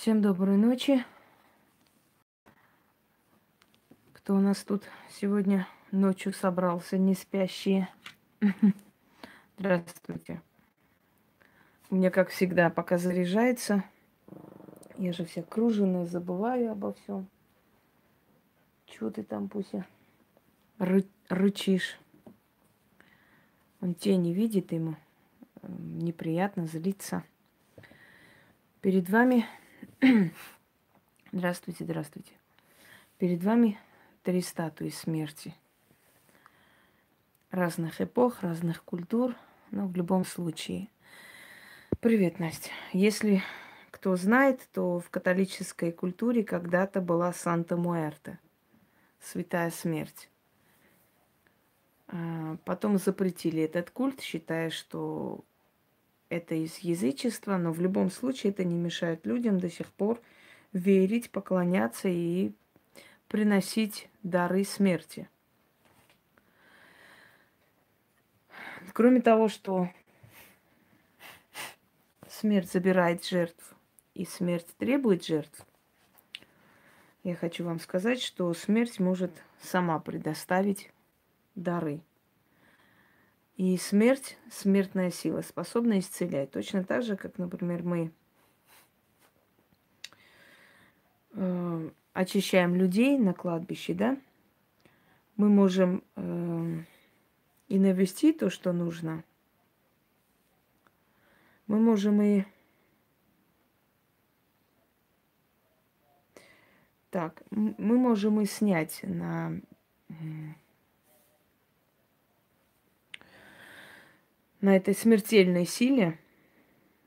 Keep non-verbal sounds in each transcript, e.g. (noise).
Всем доброй ночи. Кто у нас тут сегодня ночью собрался, не спящие? (laughs) Здравствуйте. У меня, как всегда, пока заряжается, я же вся круженная, забываю обо всем. Чего ты там, Пуся, ры- рычишь? Он не видит ему. Неприятно злиться. Перед вами... (clears throat) здравствуйте, здравствуйте. Перед вами три статуи смерти. Разных эпох, разных культур, но в любом случае. Привет, Настя. Если кто знает, то в католической культуре когда-то была Санта Муэрте, святая смерть. А, потом запретили этот культ, считая, что это из язычества, но в любом случае это не мешает людям до сих пор верить, поклоняться и приносить дары смерти. Кроме того, что смерть забирает жертв и смерть требует жертв, я хочу вам сказать, что смерть может сама предоставить дары. И смерть, смертная сила способна исцелять. Точно так же, как, например, мы э, очищаем людей на кладбище, да, мы можем э, и навести то, что нужно. Мы можем и так, мы можем и снять на на этой смертельной силе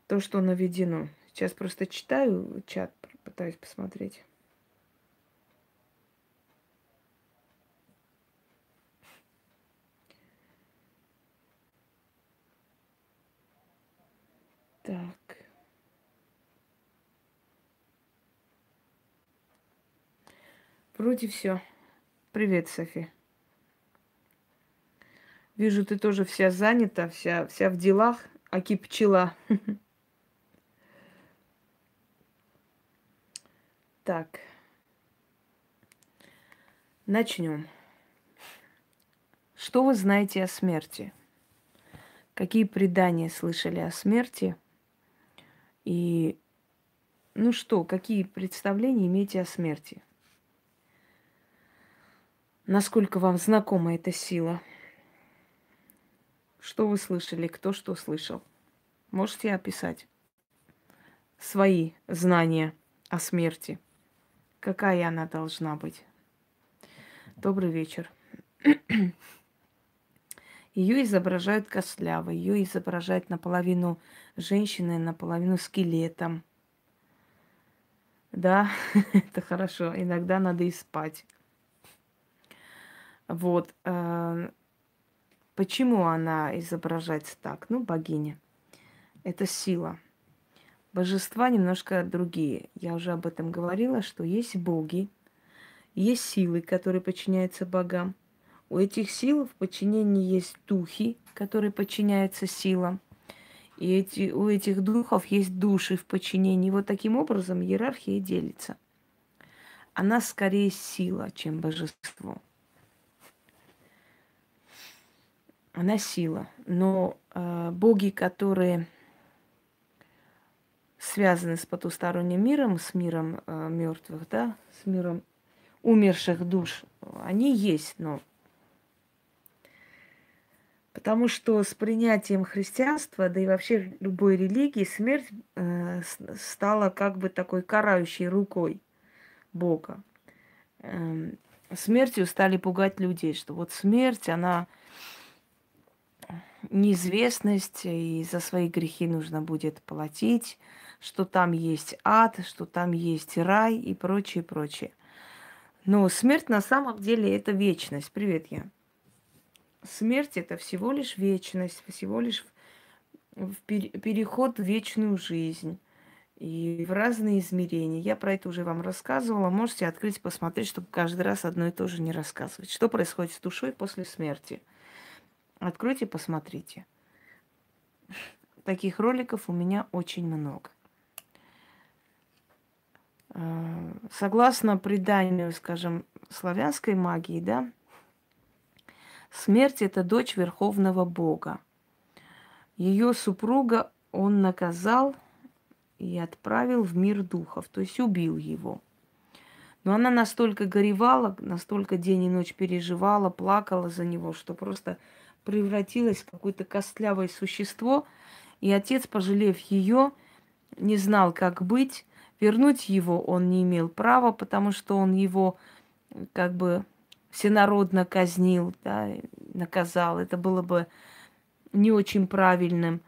то, что наведено. Сейчас просто читаю чат, пытаюсь посмотреть. Так. Вроде все. Привет, Софи. Вижу, ты тоже вся занята, вся, вся в делах, аки пчела. (laughs) Так. Начнем. Что вы знаете о смерти? Какие предания слышали о смерти? И, ну что, какие представления имеете о смерти? Насколько вам знакома эта сила? Что вы слышали? Кто что слышал? Можете описать свои знания о смерти? Какая она должна быть? Добрый вечер. (clears throat) Ее изображают костлявой, ее изображают наполовину женщиной, наполовину скелетом. Да, (laughs) это хорошо. Иногда надо и спать. Вот. Почему она изображается так? Ну, богиня. Это сила. Божества немножко другие. Я уже об этом говорила, что есть боги, есть силы, которые подчиняются богам. У этих сил в подчинении есть духи, которые подчиняются силам. И эти, у этих духов есть души в подчинении. Вот таким образом иерархия делится. Она скорее сила, чем божество. Она сила. Но э, боги, которые связаны с потусторонним миром, с миром э, мертвых, да, с миром умерших душ, они есть, но Потому что с принятием христианства, да и вообще любой религии, смерть э, стала как бы такой карающей рукой Бога. Э, смертью стали пугать людей, что вот смерть, она неизвестность, и за свои грехи нужно будет платить, что там есть ад, что там есть рай и прочее, прочее. Но смерть на самом деле это вечность. Привет, я. Смерть это всего лишь вечность, всего лишь в переход в вечную жизнь и в разные измерения. Я про это уже вам рассказывала. Можете открыть, посмотреть, чтобы каждый раз одно и то же не рассказывать. Что происходит с душой после смерти – Откройте, посмотрите. Таких роликов у меня очень много. согласно преданию, скажем, славянской магии, да, смерть это дочь Верховного Бога. Ее супруга он наказал и отправил в мир духов, то есть убил его. Но она настолько горевала, настолько день и ночь переживала, плакала за него, что просто превратилась в какое-то костлявое существо. И отец, пожалев ее, не знал, как быть. Вернуть его он не имел права, потому что он его как бы всенародно казнил, да, наказал. Это было бы не очень правильным.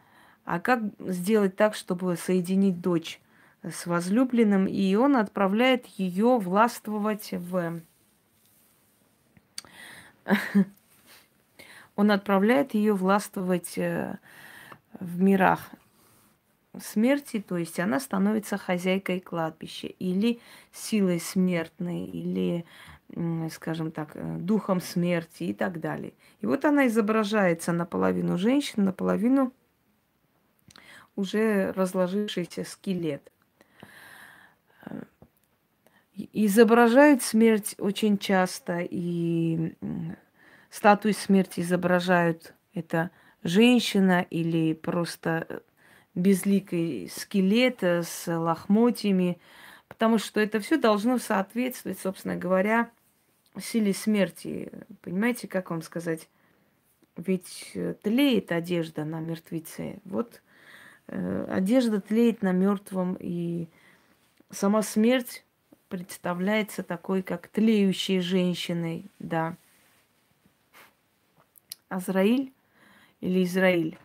А как сделать так, чтобы соединить дочь с возлюбленным? И он отправляет ее властвовать в... Он отправляет ее властвовать э, в мирах смерти, то есть она становится хозяйкой кладбища или силой смертной, или скажем так, э, духом смерти и так далее. И вот она изображается наполовину женщин, наполовину уже разложившийся скелет. Э, изображают смерть очень часто, и статуи смерти изображают это женщина или просто э, безликий скелет с лохмотьями, потому что это все должно соответствовать, собственно говоря, силе смерти. Понимаете, как вам сказать? Ведь э, тлеет одежда на мертвеце. Вот э, одежда тлеет на мертвом, и сама смерть представляется такой, как тлеющей женщиной, да. Азраиль или Израиль?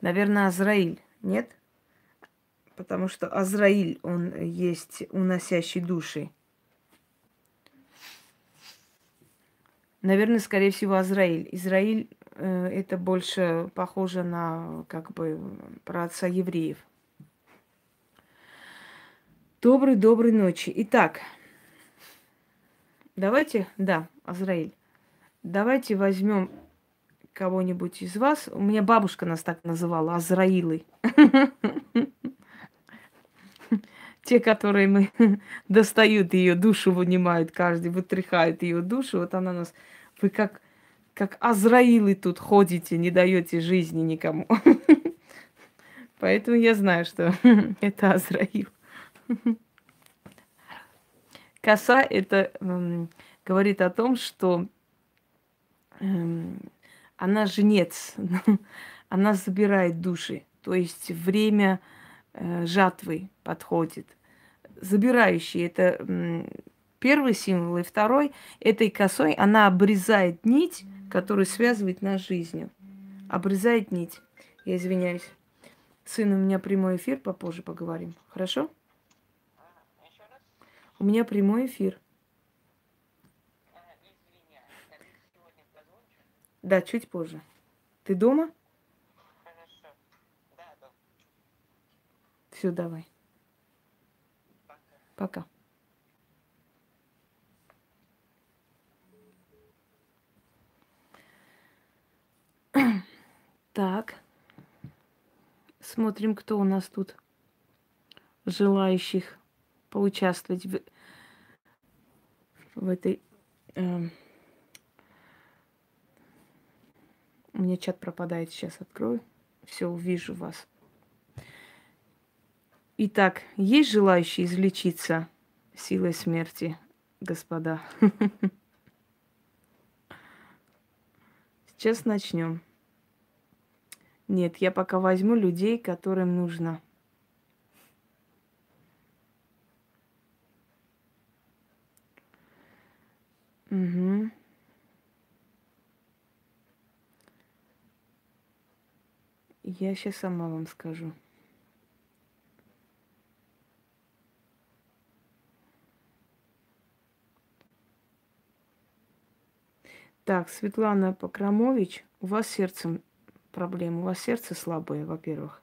Наверное, Азраиль, нет? Потому что Азраиль, он есть уносящий души. Наверное, скорее всего, Израиль. Израиль э, это больше похоже на как бы про отца евреев. Доброй, доброй ночи. Итак, давайте, да, Азраиль, давайте возьмем кого-нибудь из вас. У меня бабушка нас так называла, Азраилы. Те, которые мы (laughs) достают ее душу, вынимают каждый, вытряхают ее душу. Вот она нас вы как, как Азраилы тут ходите, не даете жизни никому. (laughs) Поэтому я знаю, что (laughs) это Азраил. Коса это э, говорит о том, что э, она жнец, (laughs) она забирает души. То есть время э, жатвы подходит. Забирающий это первый символ, и второй этой косой она обрезает нить, которая связывает нас с жизнью. Обрезает нить. Я извиняюсь. Сын, у меня прямой эфир, попозже поговорим. Хорошо? У меня прямой эфир. Да, чуть позже. Ты дома? Хорошо. Да, дома. Все, давай. Пока. Пока. (clears throat) Так. Смотрим, кто у нас тут желающих поучаствовать в, в этой... Э, у меня чат пропадает, сейчас открою. Все, увижу вас. Итак, есть желающие излечиться силой смерти, господа? Сейчас начнем. Нет, я пока возьму людей, которым нужно. Угу. Я сейчас сама вам скажу. Так, Светлана Покрамович, у вас сердцем проблемы. У вас сердце слабое, во-первых.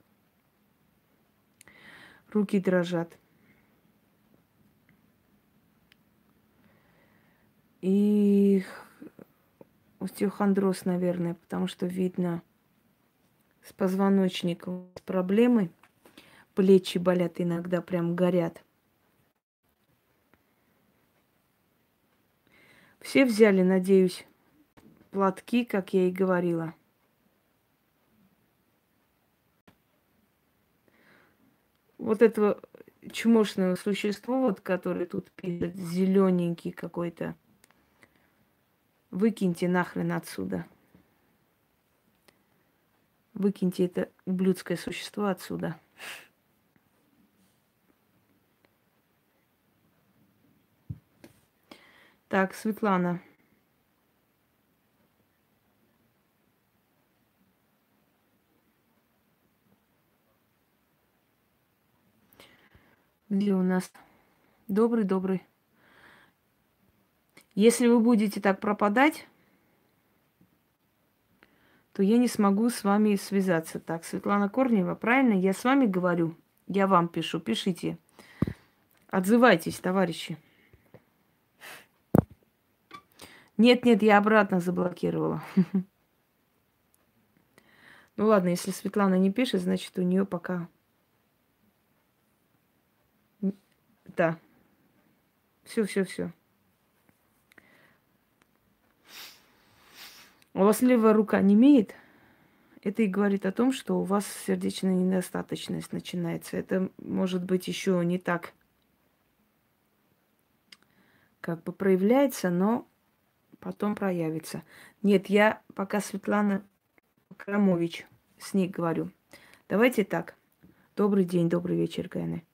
Руки дрожат. И остеохондроз, наверное, потому что видно с позвоночником проблемы. Плечи болят иногда, прям горят. Все взяли, надеюсь, платки, как я и говорила. Вот этого чмошного существо, вот, которое тут пишет, зелененький какой-то, выкиньте нахрен отсюда. Выкиньте это ублюдское существо отсюда. Так, Светлана. Где у нас? Добрый, добрый. Если вы будете так пропадать, то я не смогу с вами связаться. Так, Светлана Корнева, правильно? Я с вами говорю. Я вам пишу. Пишите. Отзывайтесь, товарищи. Нет, нет, я обратно заблокировала. (laughs) Ну ладно, если Светлана не пишет, значит у нее пока. Да. Все, все, все. У вас левая рука не имеет, это и говорит о том, что у вас сердечная недостаточность начинается. Это может быть еще не так как бы проявляется, но потом проявится. Нет, я пока Светлана Крамович с ней говорю. Давайте так. Добрый день, добрый вечер, Гайны.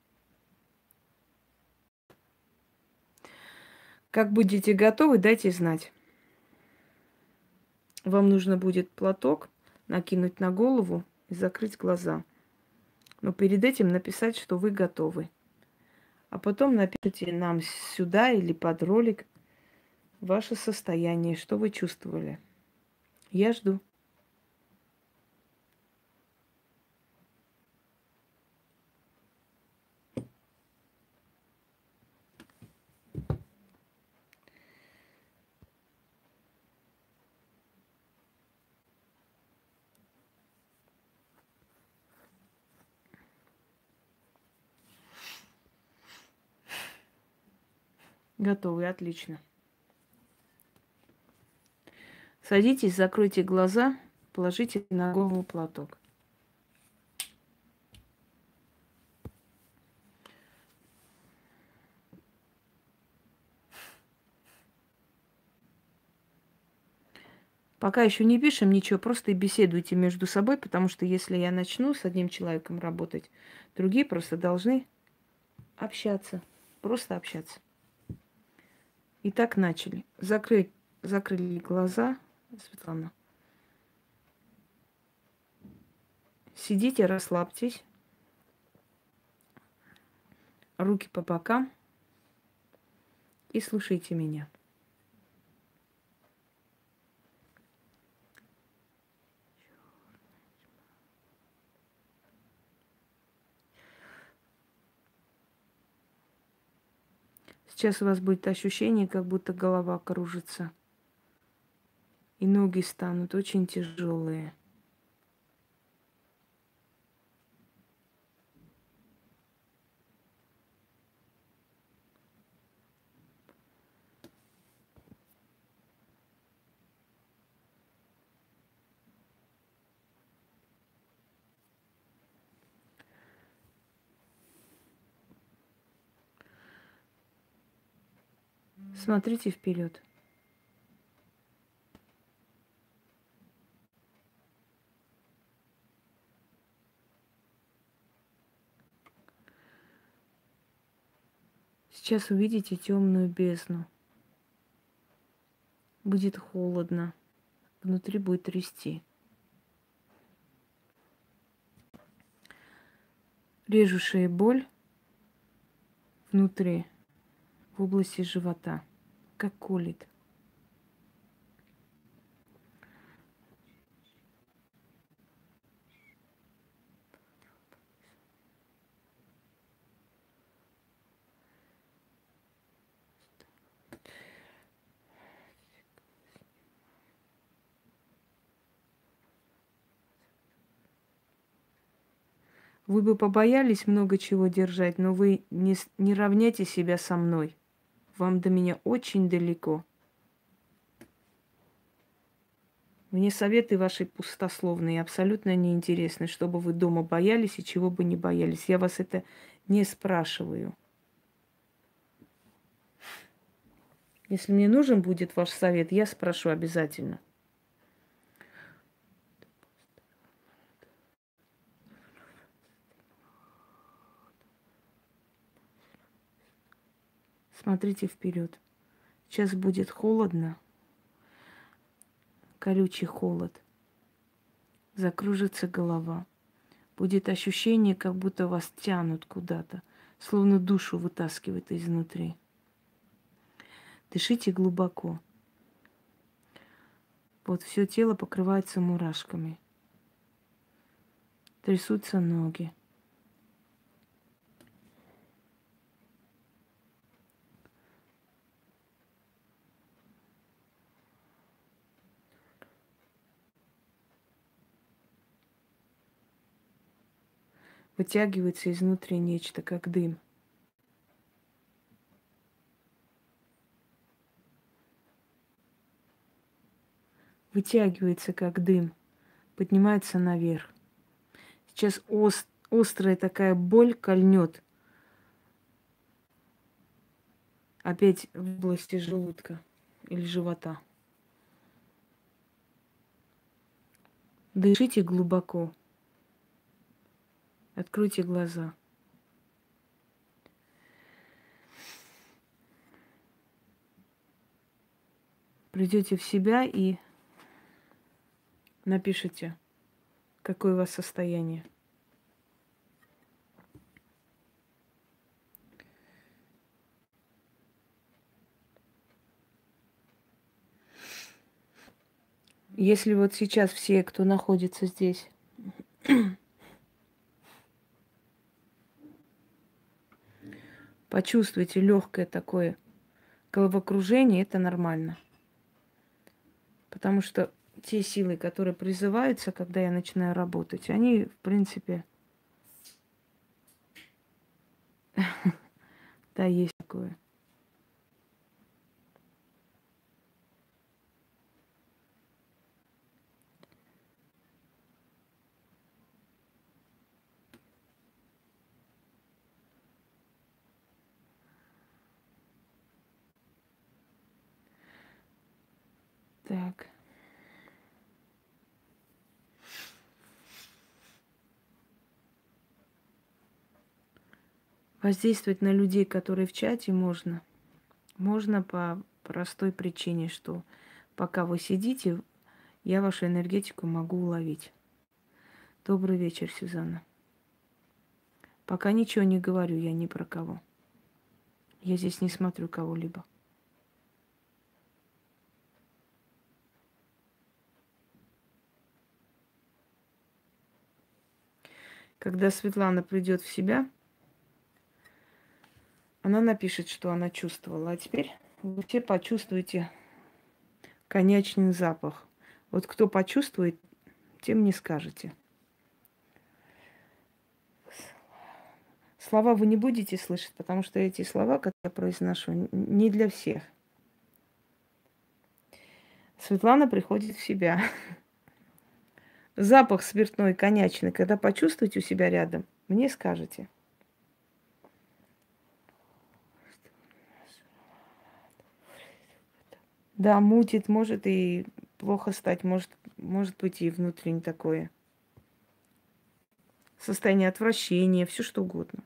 Как будете готовы, дайте знать. Вам нужно будет платок накинуть на голову и закрыть глаза. Но перед этим написать, что вы готовы. А потом напишите нам сюда или под ролик – ваше состояние, что вы чувствовали. Я жду. Готовы, отлично. Садитесь, закройте глаза, положите на голову платок. Пока еще не пишем ничего, просто беседуйте между собой, потому что если я начну с одним человеком работать, другие просто должны общаться, просто общаться. И так начали. Закрыть, закрыли глаза, Светлана. Сидите, расслабьтесь. Руки по бокам. И слушайте меня. Сейчас у вас будет ощущение, как будто голова кружится и ноги станут очень тяжелые. Смотрите вперед. Сейчас увидите темную бездну. Будет холодно. Внутри будет трясти. Режущая боль внутри, в области живота, как колит. Вы бы побоялись много чего держать, но вы не, не равняйте себя со мной. Вам до меня очень далеко. Мне советы ваши пустословные, абсолютно неинтересны, чтобы вы дома боялись и чего бы не боялись. Я вас это не спрашиваю. Если мне нужен будет ваш совет, я спрошу обязательно. Смотрите вперед. Сейчас будет холодно, колючий холод. Закружится голова. Будет ощущение, как будто вас тянут куда-то, словно душу вытаскивает изнутри. Дышите глубоко. Вот все тело покрывается мурашками. Трясутся ноги. Вытягивается изнутри нечто, как дым. Вытягивается, как дым. Поднимается наверх. Сейчас ост, острая такая боль кольнет. Опять в области желудка или живота. Дышите глубоко. Откройте глаза. Придете в себя и напишите, какое у вас состояние. Если вот сейчас все, кто находится здесь, почувствуйте легкое такое головокружение, это нормально. Потому что те силы, которые призываются, когда я начинаю работать, они, в принципе, (laughs) да, есть такое. Так. Воздействовать на людей, которые в чате, можно. Можно по простой причине, что пока вы сидите, я вашу энергетику могу уловить. Добрый вечер, Сюзанна. Пока ничего не говорю я ни про кого. Я здесь не смотрю кого-либо. Когда Светлана придет в себя, она напишет, что она чувствовала. А теперь вы все почувствуете конечный запах. Вот кто почувствует, тем не скажете. Слова вы не будете слышать, потому что эти слова, которые я произношу, не для всех. Светлана приходит в себя. Запах спиртной, конячный, когда почувствуете у себя рядом, мне скажете. Да, мутит, может и плохо стать, может, может быть и внутренне такое. Состояние отвращения, все что угодно.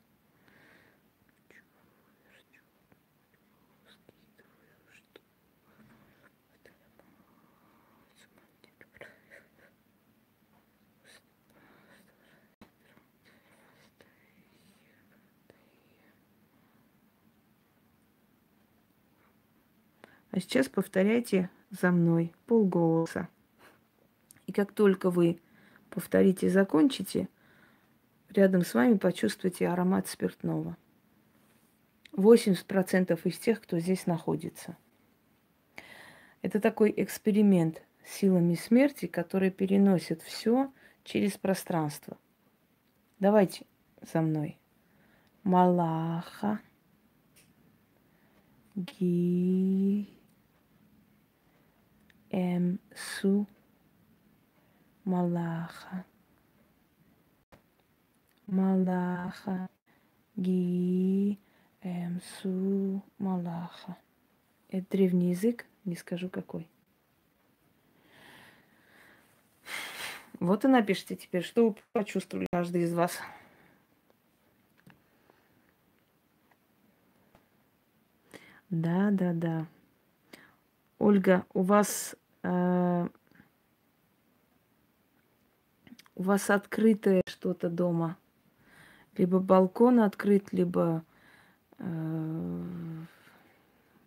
А сейчас повторяйте за мной полголоса. И как только вы повторите, закончите, рядом с вами почувствуйте аромат спиртного. 80% из тех, кто здесь находится. Это такой эксперимент силами смерти, который переносит все через пространство. Давайте за мной. Малаха. Ги. М. Су Малаха. Малаха. Ги. Эмсу. Малаха. Это древний язык, не скажу какой. Вот и напишите теперь, что вы почувствовали каждый из вас. Да, да, да. Ольга, у вас у вас открытое что-то дома. Либо балкон открыт, либо э,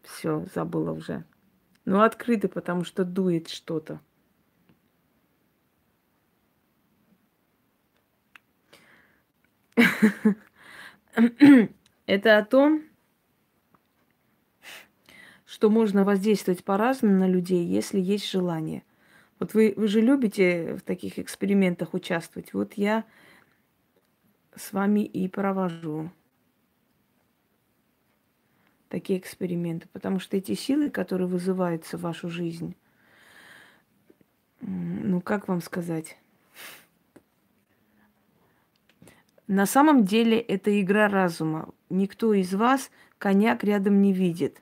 все, забыла уже. Ну, открытый, потому что дует что-то. (laughs) Это о том, что можно воздействовать по-разному на людей, если есть желание. Вот вы, вы же любите в таких экспериментах участвовать. Вот я с вами и провожу такие эксперименты, потому что эти силы, которые вызываются в вашу жизнь, ну как вам сказать? На самом деле это игра разума. Никто из вас коньяк рядом не видит.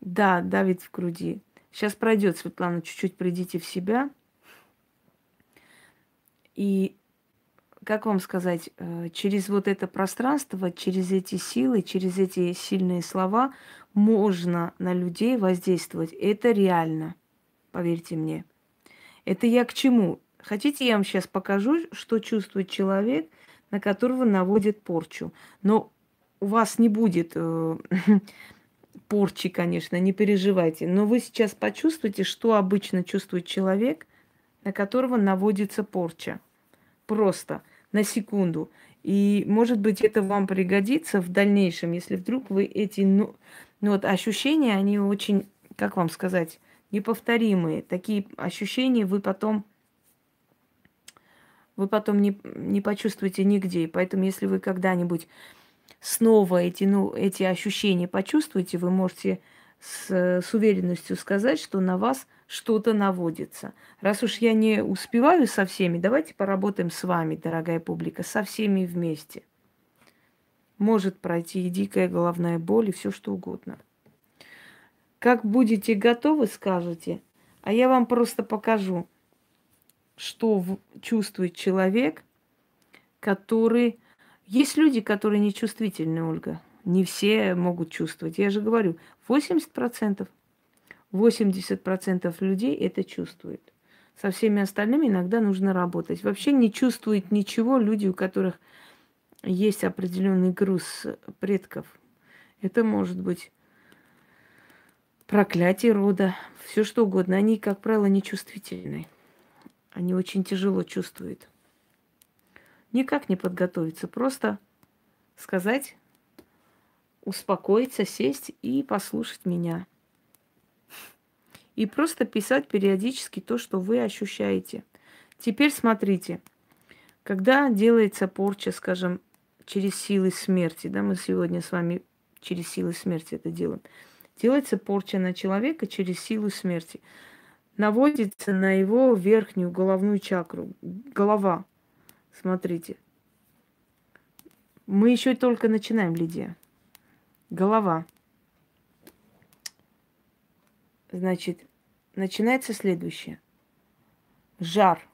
Да, давит в груди. Сейчас пройдет, Светлана, чуть-чуть придите в себя. И, как вам сказать, э, через вот это пространство, через эти силы, через эти сильные слова можно на людей воздействовать. Это реально, поверьте мне. Это я к чему? Хотите, я вам сейчас покажу, что чувствует человек, на которого наводит порчу. Но у вас не будет э, (clears throat) порчи, конечно, не переживайте. Но вы сейчас почувствуете, что обычно чувствует человек, на которого наводится порча. Просто на секунду. И, может быть, это вам пригодится в дальнейшем, если вдруг вы эти ну, ну вот ощущения, они очень, как вам сказать, неповторимые. Такие ощущения вы потом вы потом не, не почувствуете нигде. И поэтому, если вы когда-нибудь снова эти, ну, эти ощущения почувствуете, вы можете с, с уверенностью сказать, что на вас что-то наводится. Раз уж я не успеваю со всеми, давайте поработаем с вами, дорогая публика, со всеми вместе. Может пройти и дикая головная боль, и все что угодно. Как будете готовы, скажете, а я вам просто покажу, что чувствует человек, который есть люди, которые не чувствительны, Ольга. Не все могут чувствовать. Я же говорю, 80%. 80% людей это чувствуют. Со всеми остальными иногда нужно работать. Вообще не чувствуют ничего люди, у которых есть определенный груз предков. Это может быть проклятие рода, все что угодно. Они, как правило, нечувствительны. Они очень тяжело чувствуют никак не подготовиться. Просто сказать, успокоиться, сесть и послушать меня. И просто писать периодически то, что вы ощущаете. Теперь смотрите, когда делается порча, скажем, через силы смерти, да, мы сегодня с вами через силы смерти это делаем, делается порча на человека через силу смерти, наводится на его верхнюю головную чакру, голова – Смотрите. Мы еще только начинаем, Лидия. Голова. Значит, начинается следующее. Жар.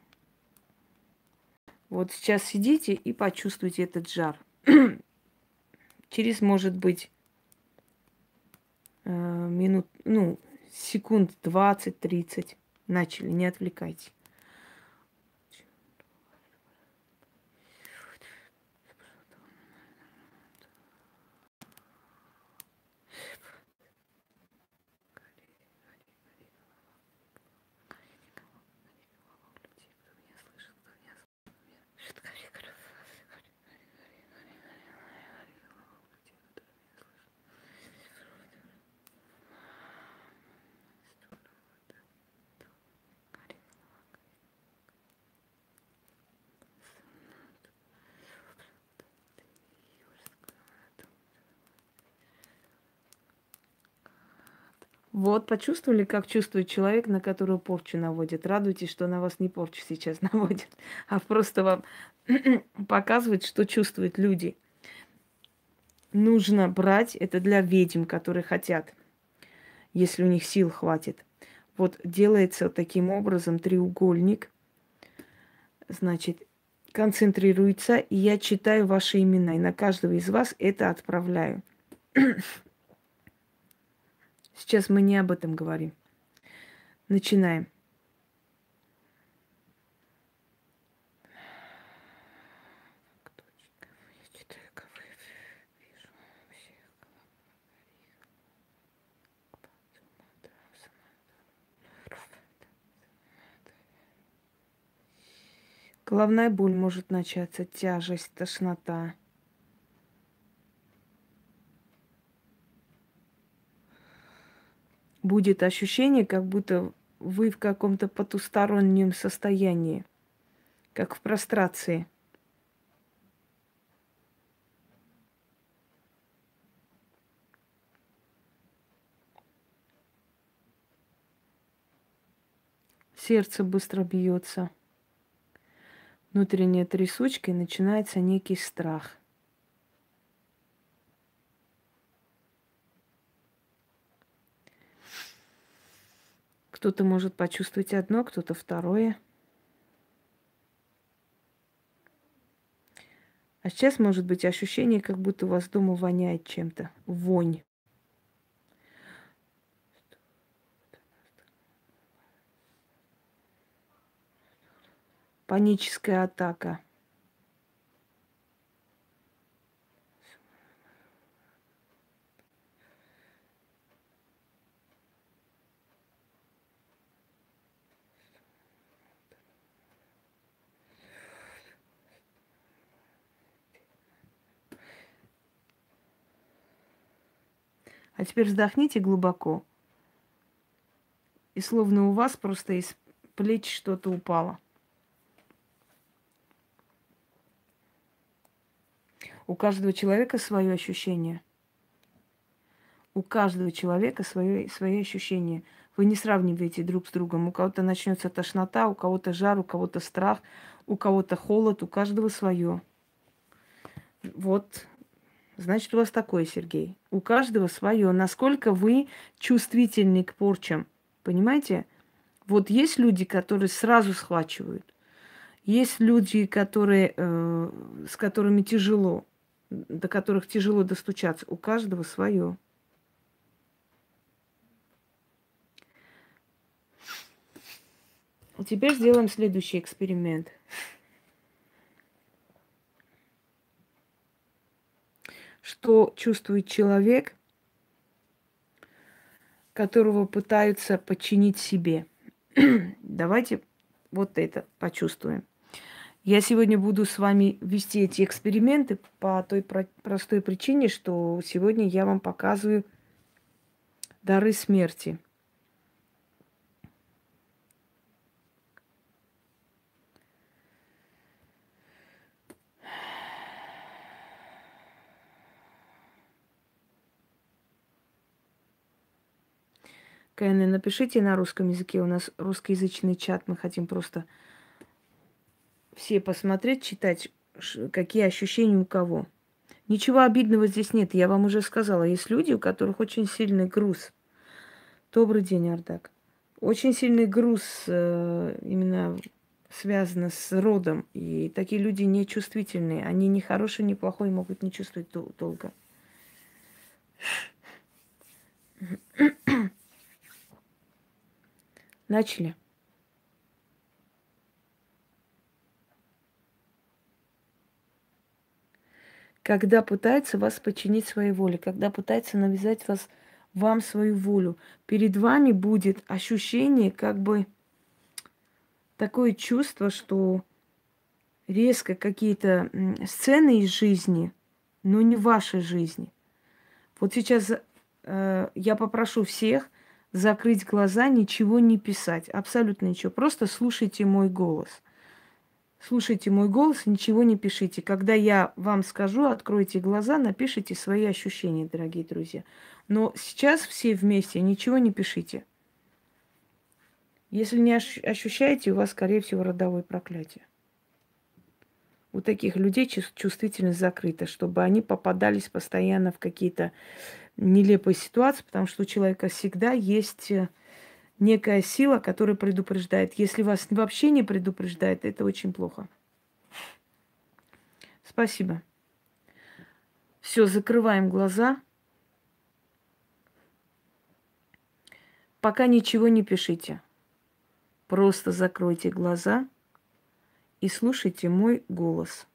Вот сейчас сидите и почувствуйте этот жар. (clears throat) Через, может быть, э, минут, ну, секунд 20-30 начали, не отвлекайте. Вот, почувствовали, как чувствует человек, на которого порчу наводит. Радуйтесь, что на вас не порчу сейчас (laughs) наводит, а просто вам (clears throat) показывает, что чувствуют люди. Нужно брать, это для ведьм, которые хотят, если у них сил хватит. Вот делается таким образом треугольник, значит, концентрируется, и я читаю ваши имена, и на каждого из вас это отправляю. (clears throat) Сейчас мы не об этом говорим. Начинаем. Головная боль может начаться, тяжесть, тошнота. Будет ощущение, как будто вы в каком-то потустороннем состоянии, как в прострации. Сердце быстро бьется. Внутренняя трясучка и начинается некий страх – Кто-то может почувствовать одно, кто-то второе. А сейчас может быть ощущение, как будто у вас дома воняет чем-то. Вонь. Паническая атака. А теперь вздохните глубоко. И словно у вас просто из плеч что-то упало. У каждого человека свое ощущение. У каждого человека свое, свои ощущения. Вы не сравниваете друг с другом. У кого-то начнется тошнота, у кого-то жар, у кого-то страх, у кого-то холод, у каждого свое. Вот Значит, у вас такой, Сергей. У каждого свое. Насколько вы чувствительны к порчам. Понимаете? Вот есть люди, которые сразу схвачивают. Есть люди, которые, э, с которыми тяжело, до которых тяжело достучаться. У каждого свое. Теперь сделаем следующий эксперимент. Что чувствует человек, которого пытаются подчинить себе. (clears throat) Давайте вот это почувствуем. Я сегодня буду с вами вести эти эксперименты по той простой причине, что сегодня я вам показываю дары смерти – Кайны, напишите на русском языке. У нас русскоязычный чат. Мы хотим просто все посмотреть, читать, какие ощущения у кого. Ничего обидного здесь нет. Я вам уже сказала. Есть люди, у которых очень сильный груз. Добрый день, Ардак. Очень сильный груз э, именно связано с родом. И такие люди нечувствительные. Они ни хорошие, ни плохой могут не чувствовать долго. Начали. Когда пытается вас подчинить своей воле, когда пытается навязать вас, вам свою волю, перед вами будет ощущение, как бы такое чувство, что резко какие-то сцены из жизни, но не вашей жизни. Вот сейчас э, я попрошу всех закрыть глаза, ничего не писать, абсолютно ничего. Просто слушайте мой голос. Слушайте мой голос, ничего не пишите. Когда я вам скажу, откройте глаза, напишите свои ощущения, дорогие друзья. Но сейчас все вместе ничего не пишите. Если не ощущаете, у вас, скорее всего, родовое проклятие. У таких людей чувствительность закрыта, чтобы они попадались постоянно в какие-то нелепые ситуации, потому что у человека всегда есть э, некая сила, которая предупреждает. Если вас вообще не предупреждает, это очень плохо. Спасибо. Все, закрываем глаза. Пока ничего не пишите. Просто закройте глаза и слушайте мой голос.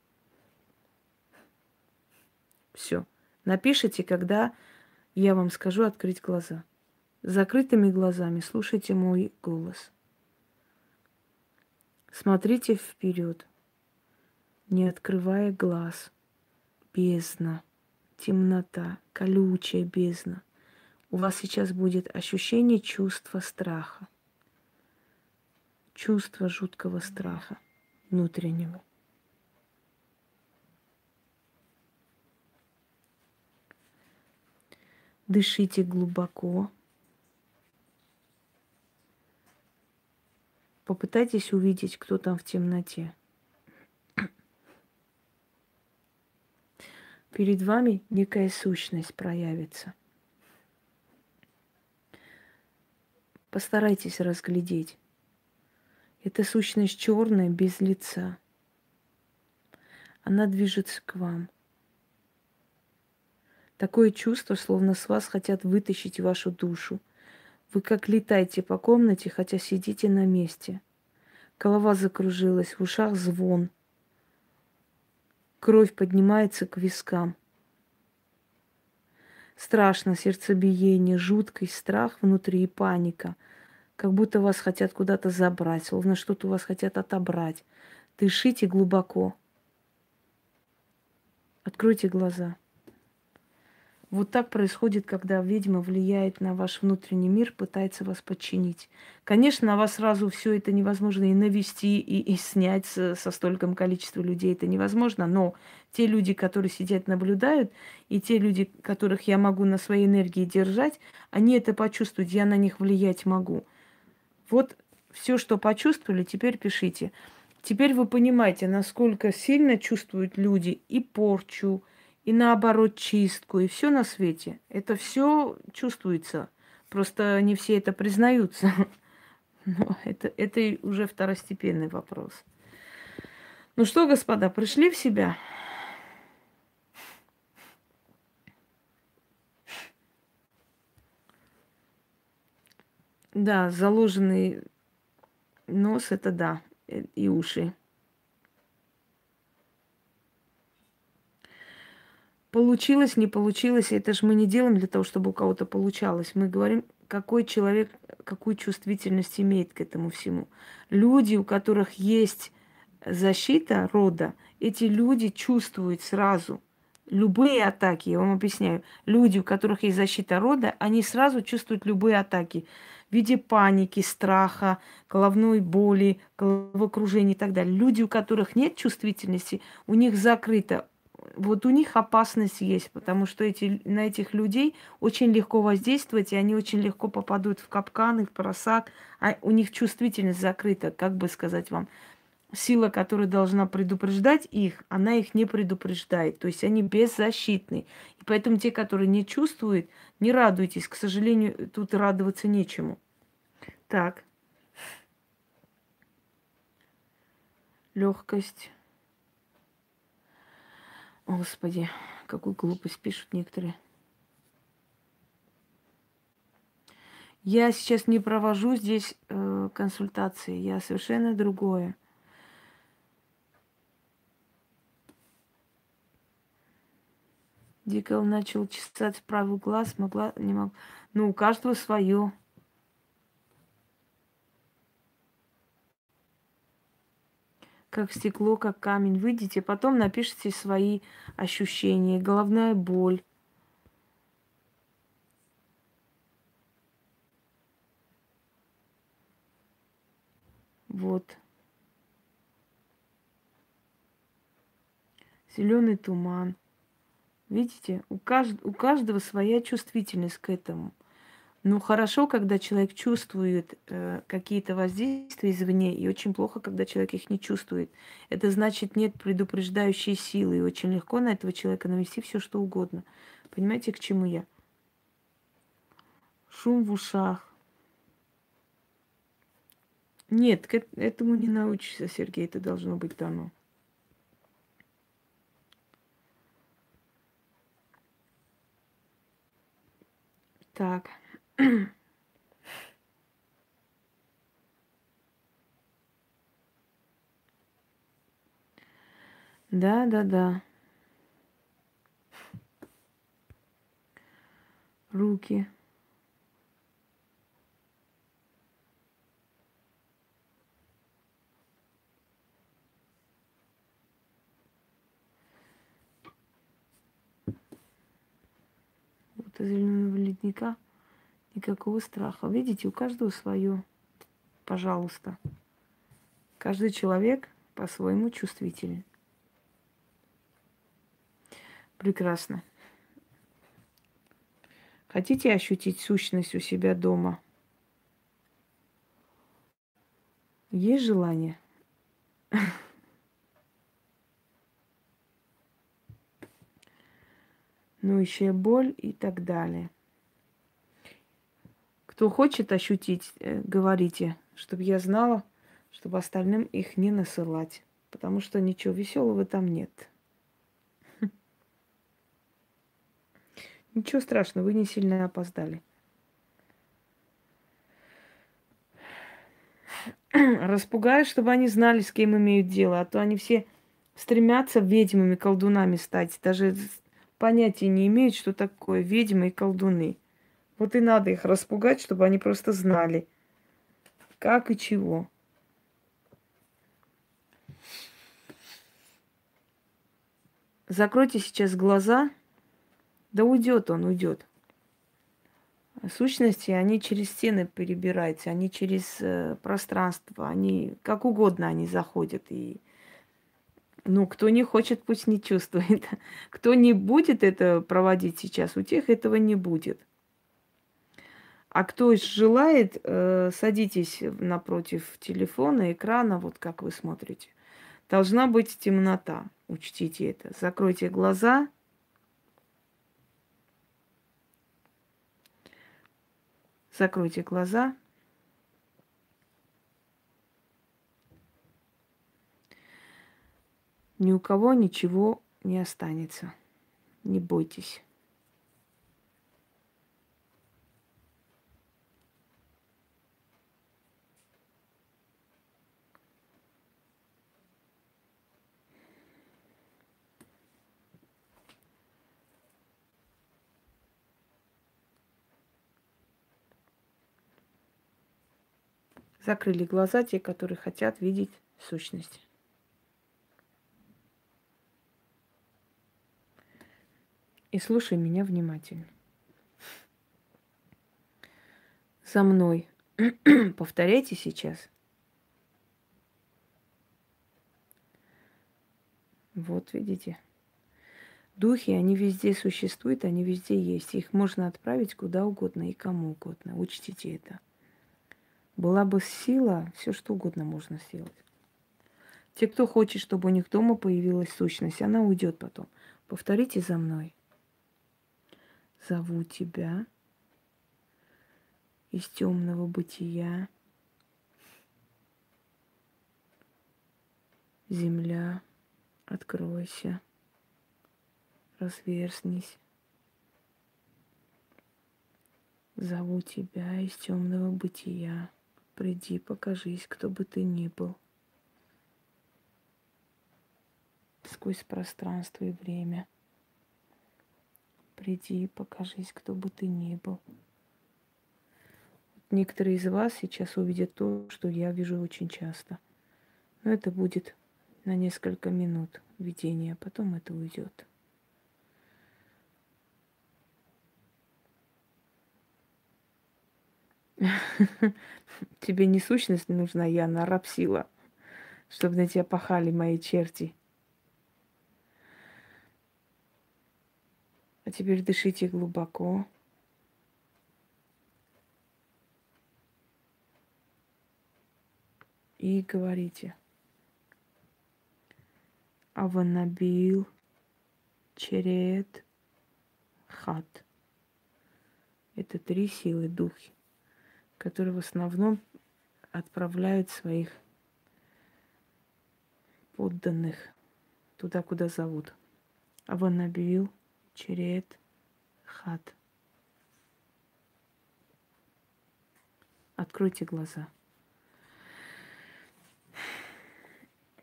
Все. Напишите, когда я вам скажу открыть глаза. закрытыми глазами слушайте мой голос. Смотрите вперед, не открывая глаз. Бездна, темнота, колючая бездна. У вас сейчас будет ощущение чувства страха. Чувство жуткого страха внутреннего. Дышите глубоко. Попытайтесь увидеть, кто там в темноте. Перед вами некая сущность проявится. Постарайтесь разглядеть. Это сущность черная, без лица. Она движется к вам – Такое чувство, словно с вас хотят вытащить вашу душу. Вы как летаете по комнате, хотя сидите на месте. Голова закружилась, в ушах звон. Кровь поднимается к вискам. Страшно сердцебиение, жуткий страх внутри и паника. Как будто вас хотят куда-то забрать, словно что-то у вас хотят отобрать. Дышите глубоко. Откройте глаза. Вот так происходит, когда ведьма влияет на ваш внутренний мир, пытается вас подчинить. Конечно, на вас сразу все это невозможно и навести, и, и снять со, со стольким количеством людей это невозможно, но те люди, которые сидят, наблюдают, и те люди, которых я могу на своей энергии держать, они это почувствуют, я на них влиять могу. Вот все, что почувствовали, теперь пишите. Теперь вы понимаете, насколько сильно чувствуют люди и порчу, и наоборот чистку, и все на свете. Это все чувствуется. Просто не все это признаются. (laughs) Но это, это уже второстепенный вопрос. Ну что, господа, пришли в себя? Да, заложенный нос это да, и уши. Получилось, не получилось, это же мы не делаем для того, чтобы у кого-то получалось. Мы говорим, какой человек, какую чувствительность имеет к этому всему. Люди, у которых есть защита рода, эти люди чувствуют сразу любые атаки. Я вам объясняю. Люди, у которых есть защита рода, они сразу чувствуют любые атаки в виде паники, страха, головной боли, головокружения и так далее. Люди, у которых нет чувствительности, у них закрыто вот у них опасность есть, потому что эти, на этих людей очень легко воздействовать, и они очень легко попадут в капканы, в просак, а у них чувствительность закрыта, как бы сказать вам. Сила, которая должна предупреждать их, она их не предупреждает. То есть они беззащитны. И поэтому те, которые не чувствуют, не радуйтесь. К сожалению, тут радоваться нечему. Так. Легкость. Господи, какую глупость пишут некоторые. Я сейчас не провожу здесь э, консультации, я совершенно другое. Дикл начал чесать правый глаз, могла, не могла. Ну, у каждого свое. как стекло, как камень. Выйдите, потом напишите свои ощущения, головная боль. Вот. Зеленый туман. Видите, у, кажд... у каждого своя чувствительность к этому. Ну, хорошо, когда человек чувствует э, какие-то воздействия извне, и очень плохо, когда человек их не чувствует. Это значит, нет предупреждающей силы, и очень легко на этого человека навести все, что угодно. Понимаете, к чему я? Шум в ушах. Нет, к этому не научишься, Сергей, это должно быть дано. Так. Да, да, да. Руки. Вот из ледника никакого страха. Видите, у каждого свое. Пожалуйста. Каждый человек по-своему чувствителен. Прекрасно. Хотите ощутить сущность у себя дома? Есть желание? (laughs) Ну, еще боль и так далее. Кто хочет ощутить, э, говорите, чтобы я знала, чтобы остальным их не насылать. Потому что ничего веселого там нет. Ничего страшного, вы не сильно опоздали. Распугаю, чтобы они знали, с кем имеют дело, а то они все стремятся ведьмами, колдунами стать. Даже понятия не имеют, что такое ведьмы и колдуны. Вот и надо их распугать, чтобы они просто знали, как и чего. Закройте сейчас глаза. Да уйдет он, уйдет. Сущности, они через стены перебираются, они через э, пространство, они как угодно они заходят. И, ну, кто не хочет, пусть не чувствует. (laughs) Кто не будет это проводить сейчас, у тех этого не будет. А кто желает, э, садитесь напротив телефона, экрана, вот как вы смотрите. Должна быть темнота, учтите это. Закройте глаза. Закройте глаза. Ни у кого ничего не останется. Не бойтесь. Закрыли глаза те, которые хотят видеть сущность. И слушай меня внимательно. За мной. (clears throat) Повторяйте сейчас. Вот видите. Духи, они везде существуют, они везде есть. Их можно отправить куда угодно и кому угодно. Учтите это. Была бы сила, все что угодно можно сделать. Те, кто хочет, чтобы у них дома появилась сущность, она уйдет потом. Повторите за мной. Зову тебя из темного бытия. Земля, откройся, разверзнись. Зову тебя из темного бытия. Приди, покажись, кто бы ты ни был. Сквозь пространство и время. Приди, покажись, кто бы ты ни был. Некоторые из вас сейчас увидят то, что я вижу очень часто. Но это будет на несколько минут видения, потом это уйдет. (laughs) Тебе не сущность нужна, я нарапсила, чтобы на тебя пахали мои черти. А теперь дышите глубоко. И говорите. Аванабил, Черед, Хат. Это три силы духи, которые в основном отправляют своих подданных туда, куда зовут. Аванабил, Черед, Хат. Откройте глаза.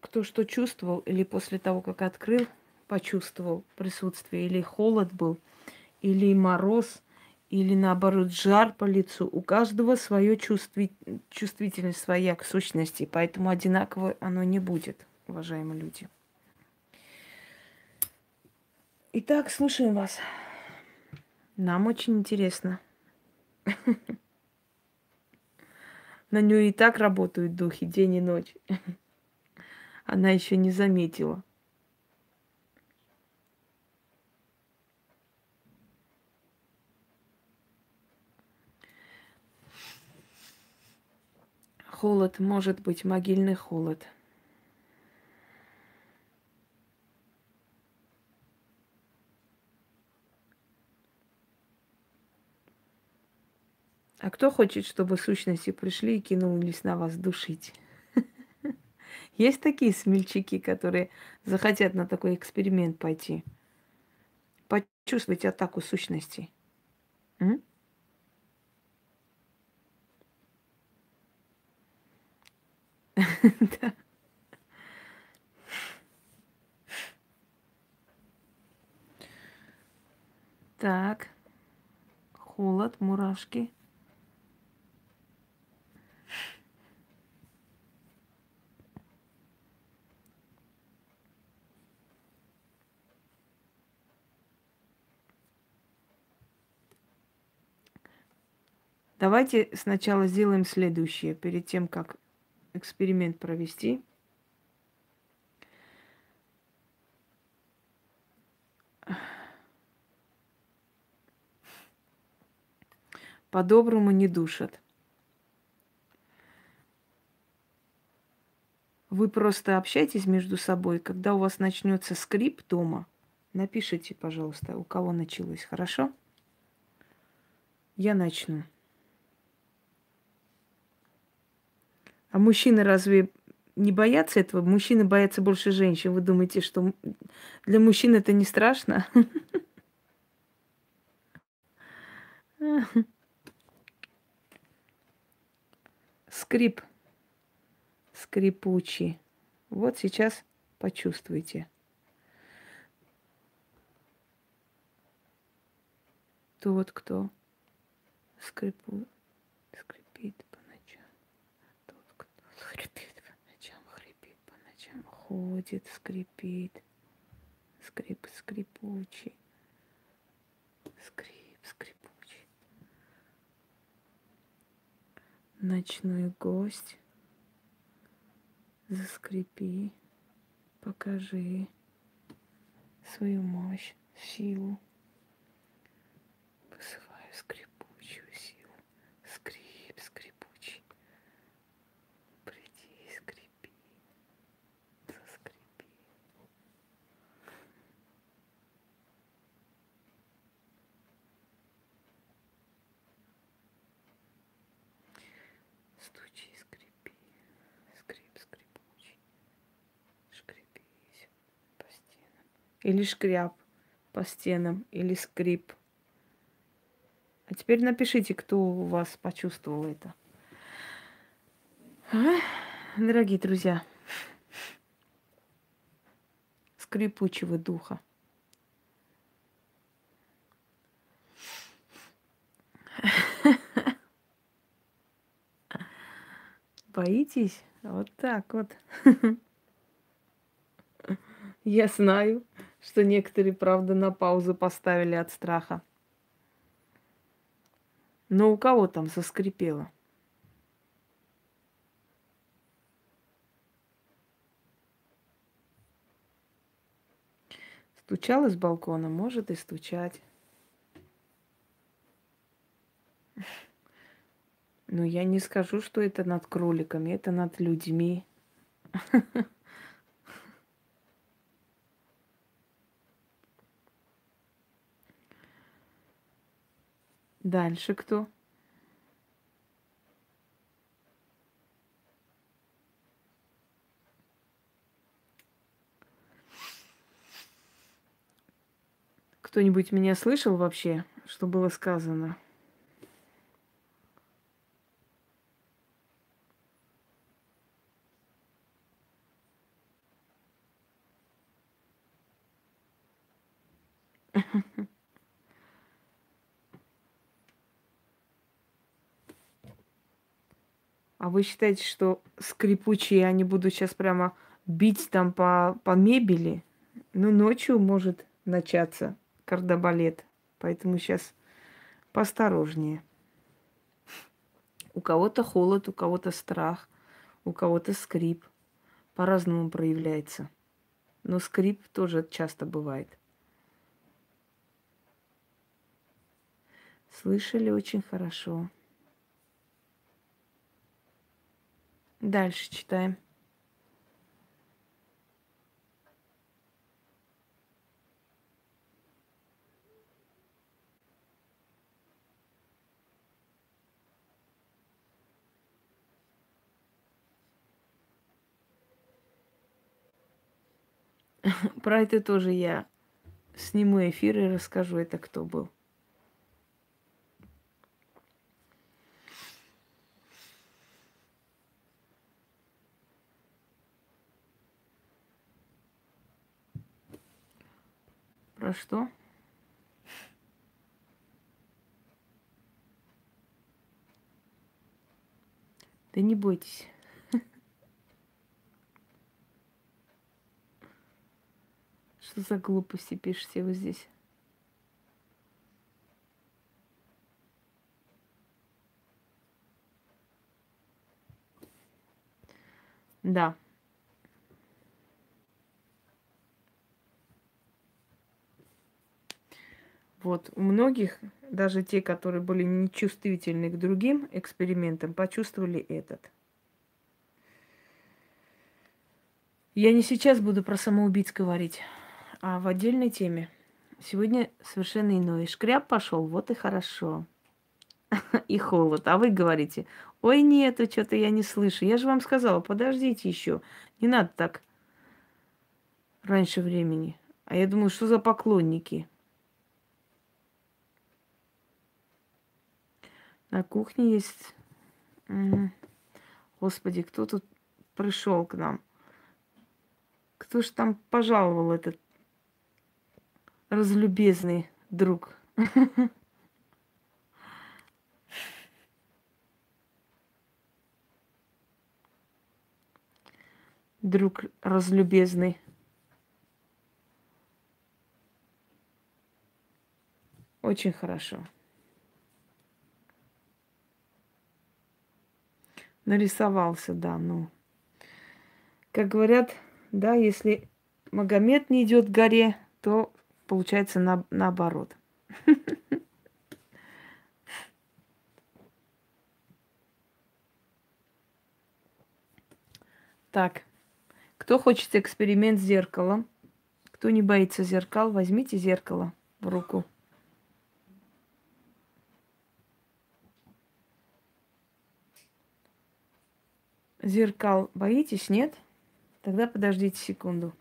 Кто что чувствовал, или после того, как открыл, почувствовал присутствие, или холод был, или мороз, или наоборот жар по лицу. У каждого свое чувстви... чувствительность своя к сущности, поэтому одинаково оно не будет, уважаемые люди. Итак, слушаем вас. Нам очень интересно. (laughs) На нее и так работают духи день и ночь. (laughs) Она еще не заметила. Холод может быть могильный холод. А кто хочет, чтобы сущности пришли и кинулись на вас душить? (laughs) Есть такие смельчаки, которые захотят на такой эксперимент пойти? Почувствовать атаку сущностей. М? Так. Холод, мурашки. Давайте сначала сделаем следующее, перед тем, как эксперимент провести. По-доброму не душат. Вы просто общайтесь между собой. Когда у вас начнется скрип дома, напишите, пожалуйста, у кого началось, хорошо? Я начну. А мужчины разве не боятся этого? Мужчины боятся больше женщин. Вы думаете, что для мужчин это не страшно? Скрип. Скрипучий. Вот сейчас почувствуйте. Тот, кто скрипу, ходит, скрипит. Скрип скрипучий. Скрип скрипучий. Ночной гость. Заскрипи. Покажи свою мощь, силу. Посылаю скрипучую силу. Скрип, скрип. Или шкряп по стенам, или скрип. А теперь напишите, кто у вас почувствовал это. А? Дорогие друзья, скрипучего духа. Боитесь? Вот так вот. (laughs) Я знаю что некоторые, правда, на паузу поставили от страха. Но у кого там заскрипело? Стучал из балкона, может и стучать. Но я не скажу, что это над кроликами, это над людьми. (laughs) Дальше кто? Кто-нибудь меня слышал вообще, что было сказано? А вы считаете, что скрипучие они будут сейчас прямо бить там по, по мебели? Ну, ночью может начаться кардобалет. Поэтому сейчас поосторожнее. У кого-то холод, у кого-то страх, у кого-то скрип. По-разному проявляется. Но скрип тоже часто бывает. Слышали очень хорошо. Дальше читаем. (laughs) Про это тоже я сниму эфир и расскажу, это кто был. Про что? Да не бойтесь. Что за глупости пишете вы здесь? Да. Вот, у многих, даже те, которые были нечувствительны к другим экспериментам, почувствовали этот. Я не сейчас буду про самоубийц говорить, а в отдельной теме. Сегодня совершенно иное. Шкряп пошел, вот и хорошо. (laughs) И холод. А вы говорите, ой, нет, что-то я не слышу. Я же вам сказала, подождите еще. Не надо так раньше времени. А я думаю, что за поклонники? На кухне есть... Господи, кто тут пришел к нам? Кто ж там пожаловал этот разлюбезный друг? (laughs) Друг разлюбезный. Очень хорошо. Нарисовался, да, ну. Как говорят, да, если Магомед не идет к горе, то получается на, наоборот. (laughs) Так, кто хочет эксперимент с зеркалом, кто не боится зеркал, возьмите зеркало в руку. Зеркал боитесь, нет? Тогда подождите секунду.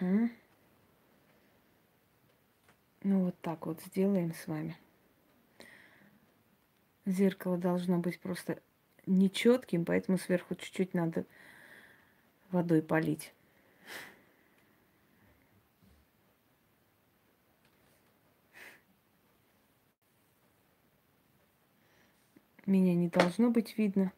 Угу. Ну вот так вот сделаем с вами. Зеркало должно быть просто нечетким, поэтому сверху чуть-чуть надо водой полить. Меня не должно быть видно.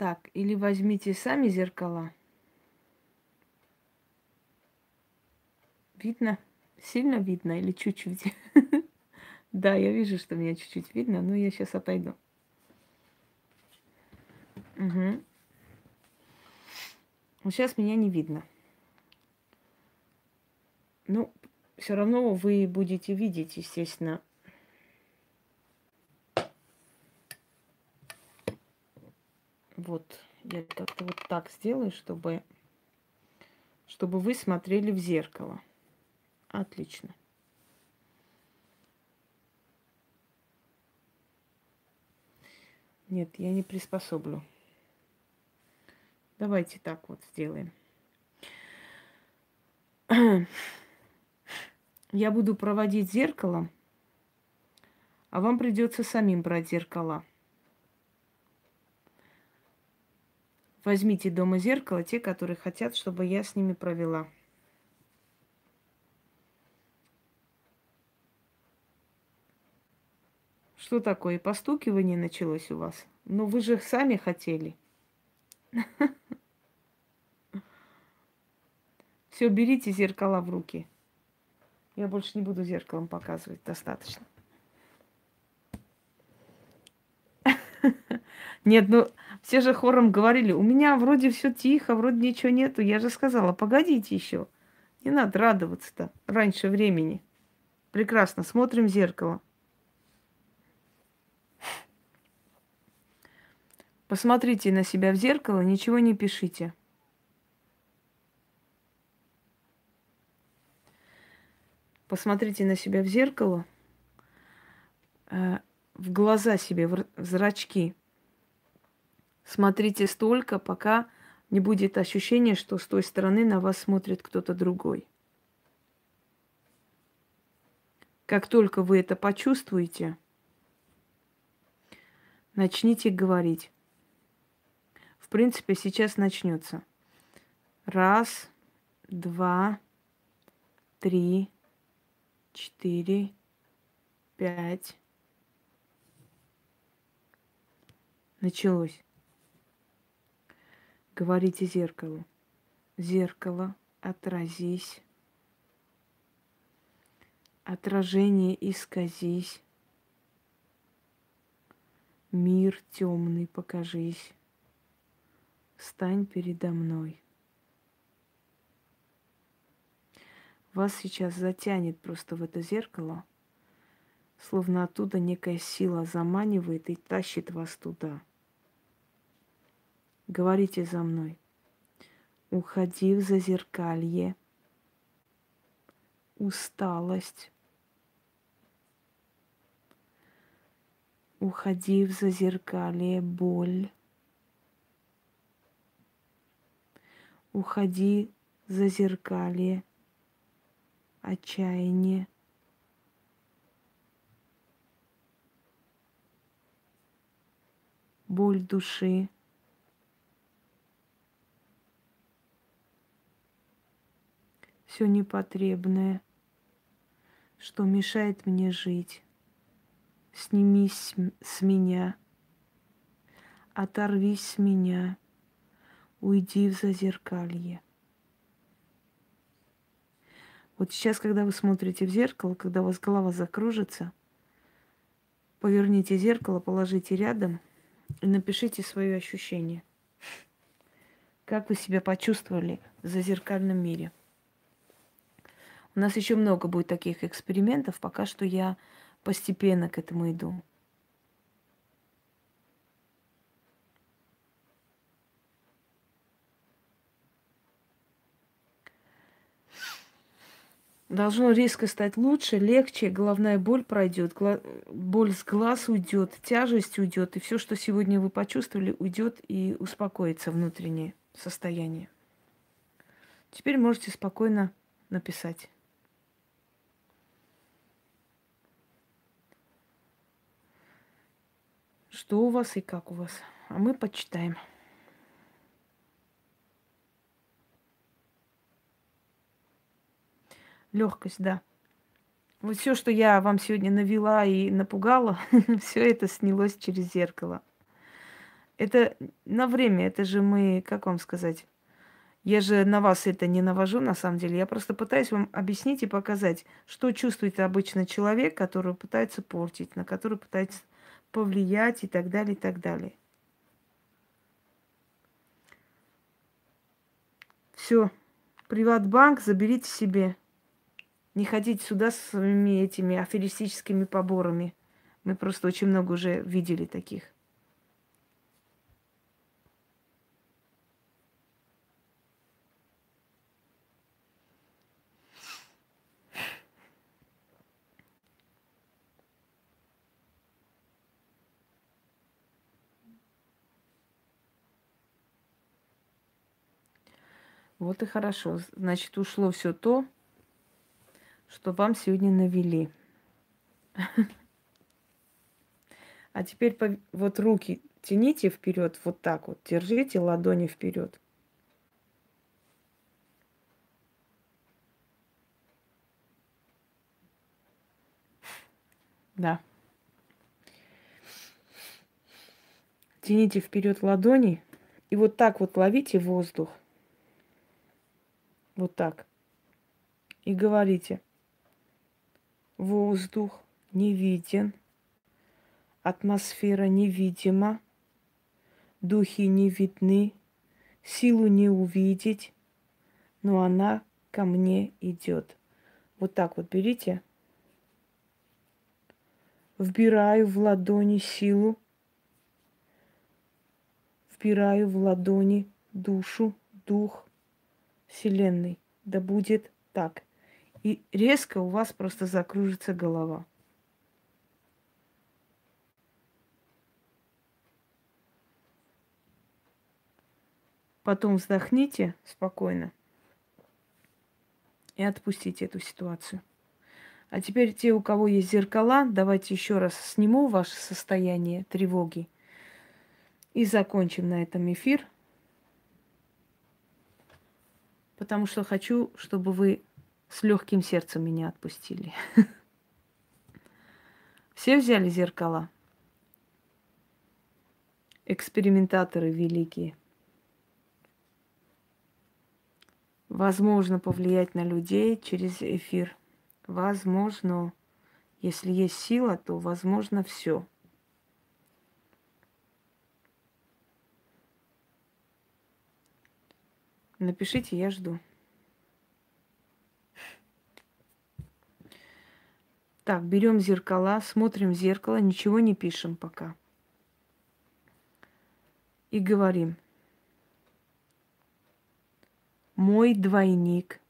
Так, или возьмите сами зеркала. Видно? Сильно видно или чуть-чуть? (laughs) Да, я вижу, что меня чуть-чуть видно, но я сейчас отойду. Угу. Вот сейчас меня не видно. Ну, все равно вы будете видеть, естественно, Вот, я как-то вот так сделаю, чтобы, чтобы вы смотрели в зеркало. Отлично. Нет, я не приспособлю. Давайте так вот сделаем. Я буду проводить зеркало, а вам придется самим брать зеркала. Возьмите дома зеркало, те, которые хотят, чтобы я с ними провела. Что такое? Постукивание началось у вас? Ну, вы же сами хотели. (laughs) Все, берите зеркала в руки. Я больше не буду зеркалом показывать, достаточно. (laughs) Нет, ну все же хором говорили, у меня вроде все тихо, вроде ничего нету. Я же сказала, погодите еще. Не надо радоваться-то раньше времени. Прекрасно, смотрим в зеркало. Посмотрите на себя в зеркало, ничего не пишите. Посмотрите на себя в зеркало, э, в глаза себе, в зрачки. Смотрите столько, пока не будет ощущения, что с той стороны на вас смотрит кто-то другой. Как только вы это почувствуете, начните говорить. В принципе, сейчас начнется. Раз, два, три, четыре, пять. Началось. Говорите зеркалу. Зеркало, отразись. Отражение исказись. Мир темный покажись. Стань передо мной. Вас сейчас затянет просто в это зеркало, словно оттуда некая сила заманивает и тащит вас туда – Говорите за мной. Уходи в зазеркалье. Усталость. Уходи в зазеркалье боль. Уходи в зазеркалье отчаяние. Боль души. Все непотребное, что мешает мне жить. Снимись с меня, оторвись с меня, уйди в зазеркалье. Вот сейчас, когда вы смотрите в зеркало, когда у вас голова закружится, поверните зеркало, положите рядом И напишите свои ощущения. Как вы себя почувствовали в зазеркальном мире? У нас еще много будет таких экспериментов. Пока что я постепенно к этому иду. Должно резко стать лучше, легче, головная боль пройдет, гла- боль с глаз уйдет, тяжесть уйдет, и все, что сегодня вы почувствовали, уйдет и успокоится внутреннее состояние. Теперь можете спокойно написать. Что у вас и как у вас. А мы почитаем. Легкость, да. Вот все, что я вам сегодня навела и напугала, (laughs) все это снялось через зеркало. Это на время, это же мы, как вам сказать, я же на вас это не навожу, на самом деле. Я просто пытаюсь вам объяснить и показать, что чувствует обычно человек, который пытается портить, на который пытается повлиять и так далее, и так далее. Все. Приватбанк заберите себе. Не ходите сюда со своими этими аферистическими поборами. Мы просто очень много уже видели таких. Вот и хорошо. Значит, ушло все то, что вам сегодня навели. (laughs) А теперь вот руки тяните вперед, вот так вот, держите ладони вперед. Да. Тяните вперед ладони и вот так вот ловите воздух. Вот так. И говорите. Воздух не виден, атмосфера невидима, духи не видны, силу не увидеть, но она ко мне идет. Вот так вот берите. Вбираю в ладони силу, вбираю в ладони душу, дух, Вселенной. Да будет так. И резко у вас просто закружится голова. Потом вздохните спокойно и отпустите эту ситуацию. А теперь те, у кого есть зеркала, давайте еще раз сниму ваше состояние тревоги и закончим на этом эфир – потому что хочу, чтобы вы с легким сердцем меня отпустили. (laughs) Все взяли зеркала? Экспериментаторы великие. Возможно повлиять на людей через эфир. Возможно. Если есть сила, то возможно все. Напишите, я жду. Так, берем зеркала, смотрим в зеркало, ничего не пишем пока. И говорим. Мой двойник.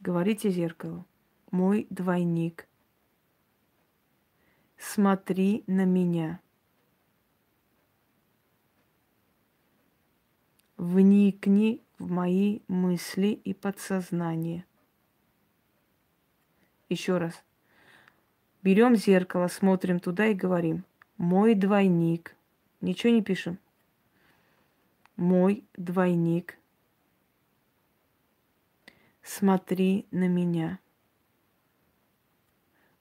Говорите зеркалу. Мой двойник. Смотри на меня. Вникни в мои мысли и подсознание. Еще раз. Берем зеркало, смотрим туда и говорим. Мой двойник. Ничего не пишем. Мой двойник. Смотри на меня.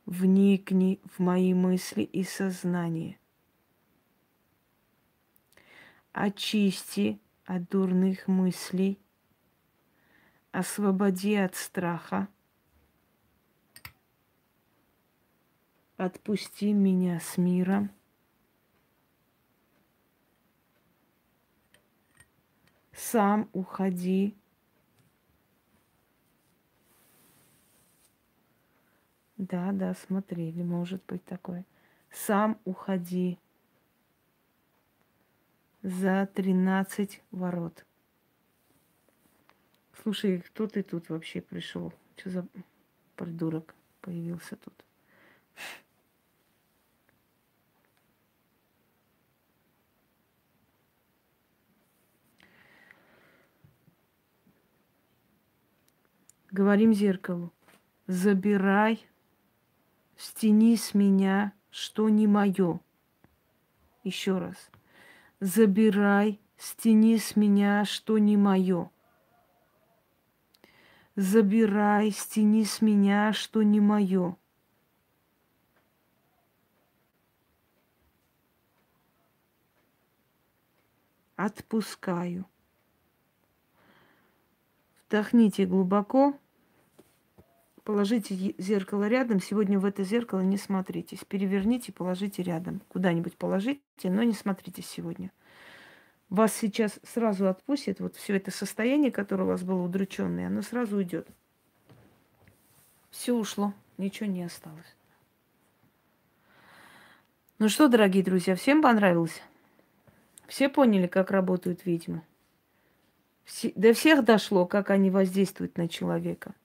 Вникни в мои мысли и сознание. Очисти от дурных мыслей, освободи от страха, отпусти меня с миром. Сам уходи. Да, да, смотрели, может быть такое. Сам уходи за 13 ворот. Слушай, кто ты тут вообще пришел? Что за придурок появился тут? Говорим зеркалу. Забирай, стяни с меня, что не мое. Еще раз. Забирай, стяни с меня, что не мое. Забирай, стяни с меня, что не мое. Отпускаю. Вдохните глубоко. Положите зеркало рядом. Сегодня в это зеркало не смотритесь. Переверните, положите рядом. Куда-нибудь положите, но не смотрите сегодня. Вас сейчас сразу отпустит. Вот все это состояние, которое у вас было удрученное, оно сразу уйдет. Все ушло, ничего не осталось. Ну что, дорогие друзья, всем понравилось? Все поняли, как работают ведьмы? Все, до всех дошло, как они воздействуют на человека –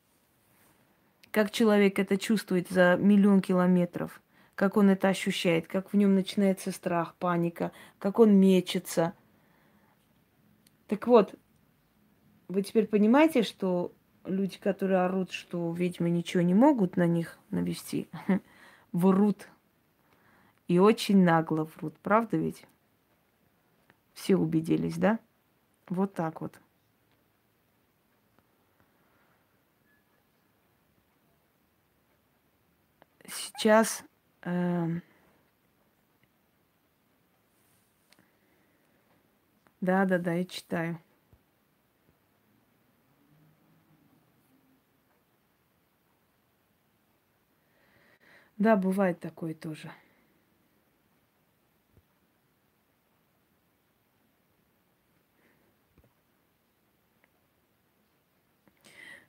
как человек это чувствует за миллион километров, как он это ощущает, как в нем начинается страх, паника, как он мечется. Так вот, вы теперь понимаете, что люди, которые орут, что ведьмы ничего не могут на них навести, (laughs) врут. И очень нагло врут, правда ведь? Все убедились, да? Вот так вот. Сейчас э, да, да, да, я читаю. Да, бывает такое тоже.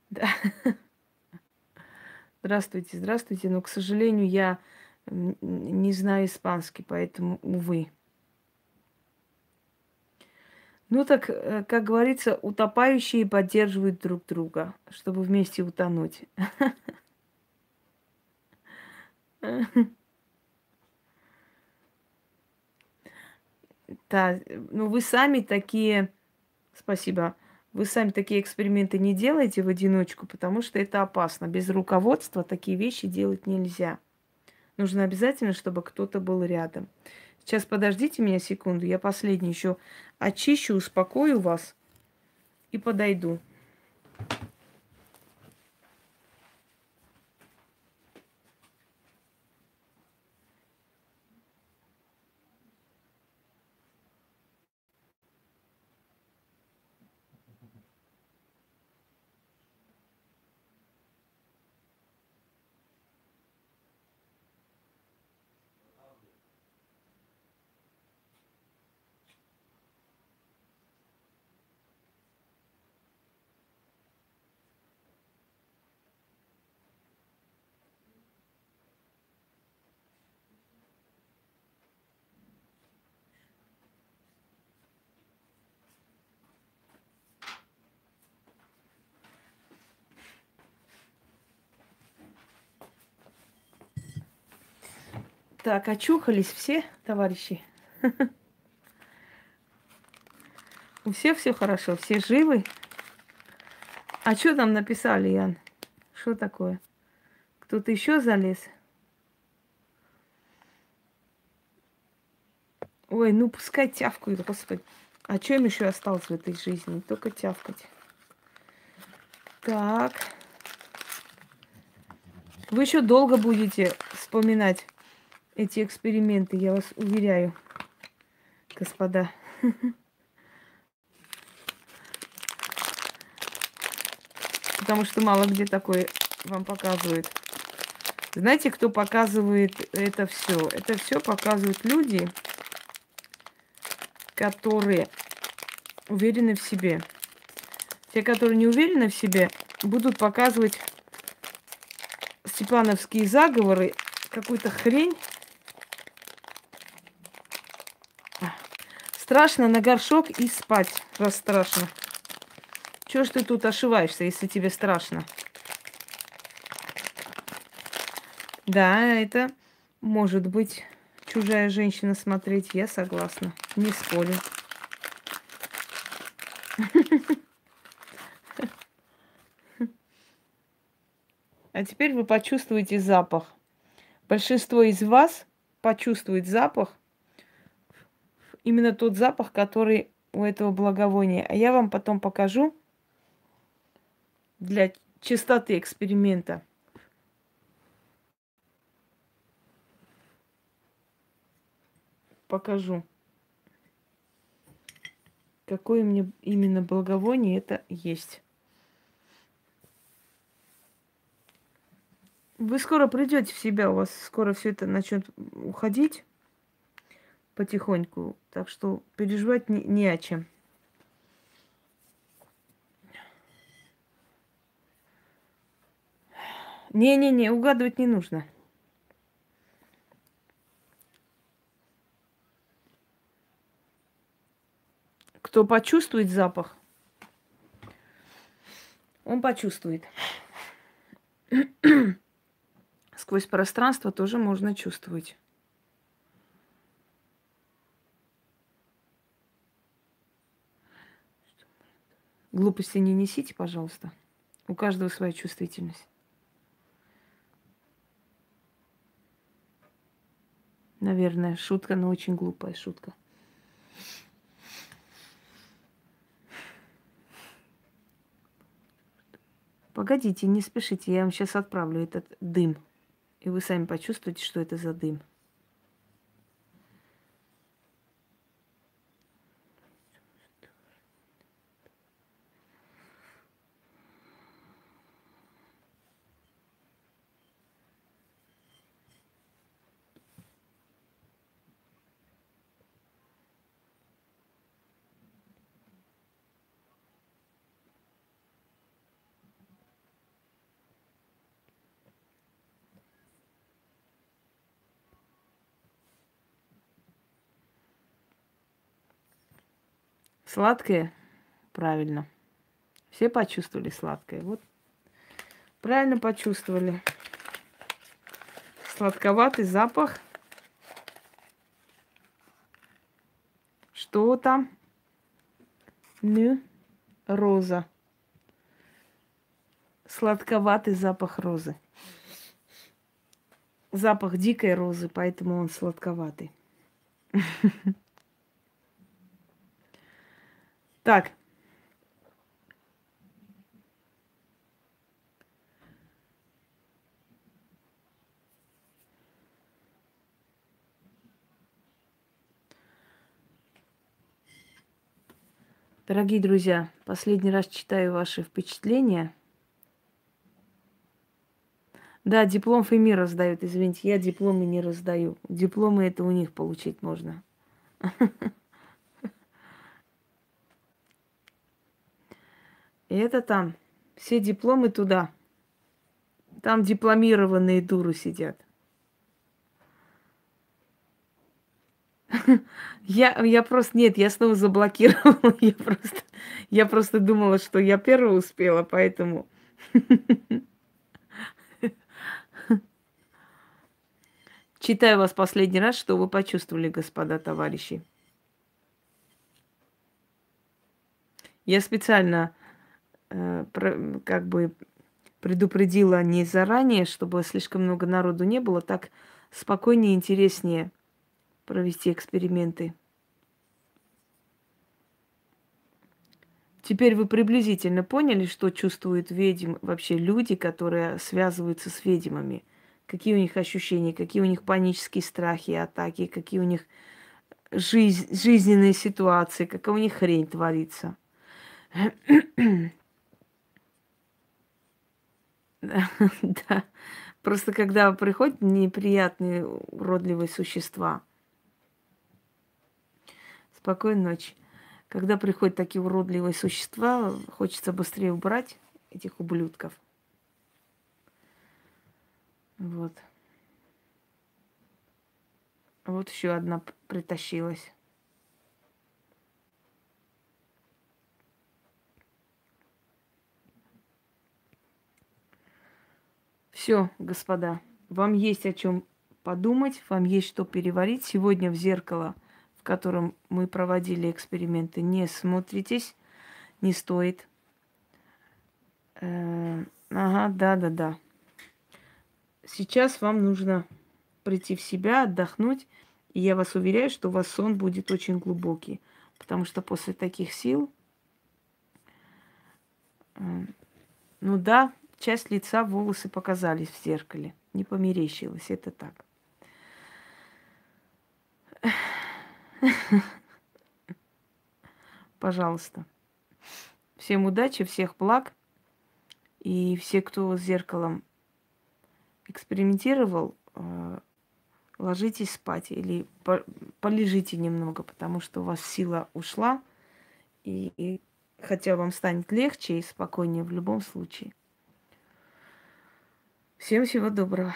Да. (laughs) Здравствуйте, здравствуйте. Но, к сожалению, я не знаю испанский, поэтому, увы. Ну так, э, как говорится, утопающие поддерживают друг друга, чтобы вместе утонуть. (laughs) Да, ну вы сами такие, спасибо, вы сами такие эксперименты не делаете в одиночку, потому что это опасно. Без руководства такие вещи делать нельзя. Нужно обязательно, чтобы кто-то был рядом. Сейчас подождите меня секунду, я последний еще очищу, успокою вас и подойду. Так, очухались все, товарищи. (laughs) У всех все хорошо, все живы. А что там написали, Ян? Что такое? Кто-то еще залез? Ой, ну пускай тявкают, господи. А что им еще осталось в этой жизни? Только тявкать. Так. Вы еще долго будете вспоминать эти эксперименты, я вас уверяю, господа. Потому что мало где такое вам показывают. Знаете, кто показывает это все? Это все показывают люди, которые уверены в себе. Те, которые не уверены в себе, будут показывать степановские заговоры, какую-то хрень. Страшно на горшок и спать, раз страшно. Чего ж ты тут ошиваешься, если тебе страшно? Да, это может быть чужая женщина смотреть, я согласна, не спорю. (laughs) А теперь вы почувствуете запах. Большинство из вас почувствует запах, именно тот запах, который у этого благовония. А я вам потом покажу для чистоты эксперимента. Покажу. Какое мне именно благовоние это есть. Вы скоро придете в себя, у вас скоро все это начнет уходить потихоньку. Так что переживать не, не о чем. Не-не-не, угадывать не нужно. Кто почувствует запах, он почувствует (clears throat) сквозь пространство тоже можно чувствовать. Глупости не несите, пожалуйста. У каждого своя чувствительность. Наверное, шутка, но очень глупая шутка. Погодите, не спешите, я вам сейчас отправлю этот дым. И вы сами почувствуете, что это за дым. Сладкое? Правильно. Все почувствовали сладкое. Вот. Правильно почувствовали. Сладковатый запах. Что там? Ну, роза. Сладковатый запах розы. Запах дикой розы, поэтому он сладковатый. (laughs) Так. Дорогие друзья, последний раз читаю ваши впечатления. Да, диплом ФЭМИ раздают. Извините, я дипломы не раздаю. Дипломы это у них получить можно. (laughs) И это там. Все дипломы туда. Там дипломированные дуры сидят. (laughs) Я, я просто, нет, я снова заблокировала. (laughs) Я просто, я просто думала, что я первая успела, поэтому... (laughs) Читаю вас последний раз, что вы почувствовали, господа товарищи. Я специально как бы предупредила не заранее, чтобы слишком много народу не было, так спокойнее и интереснее провести эксперименты. Теперь вы приблизительно поняли, что чувствуют ведьм, вообще люди, которые связываются с ведьмами. Какие у них ощущения, какие у них панические страхи, атаки, какие у них жизнь, жизненные ситуации, какая у них хрень творится. (laughs) Да. Просто когда приходят неприятные, уродливые существа. Спокойной ночи. Когда приходят такие уродливые существа, хочется быстрее убрать этих ублюдков. Вот. Вот еще одна притащилась. Все, господа, вам есть о чем подумать, вам есть что переварить. Сегодня в зеркало, в котором мы проводили эксперименты, не смотритесь, не стоит. Э, ага, да, да, да. Сейчас вам нужно прийти в себя, отдохнуть. И я вас уверяю, что у вас сон будет очень глубокий. Потому что после таких сил, э, ну да, часть лица, волосы показались в зеркале. Не померещилось, это так. Пожалуйста. Всем удачи, всех благ. И все, кто с зеркалом экспериментировал, э, ложитесь спать или полежите немного, потому что у вас сила ушла. И, и хотя вам станет легче и спокойнее в любом случае. Всем всего доброго.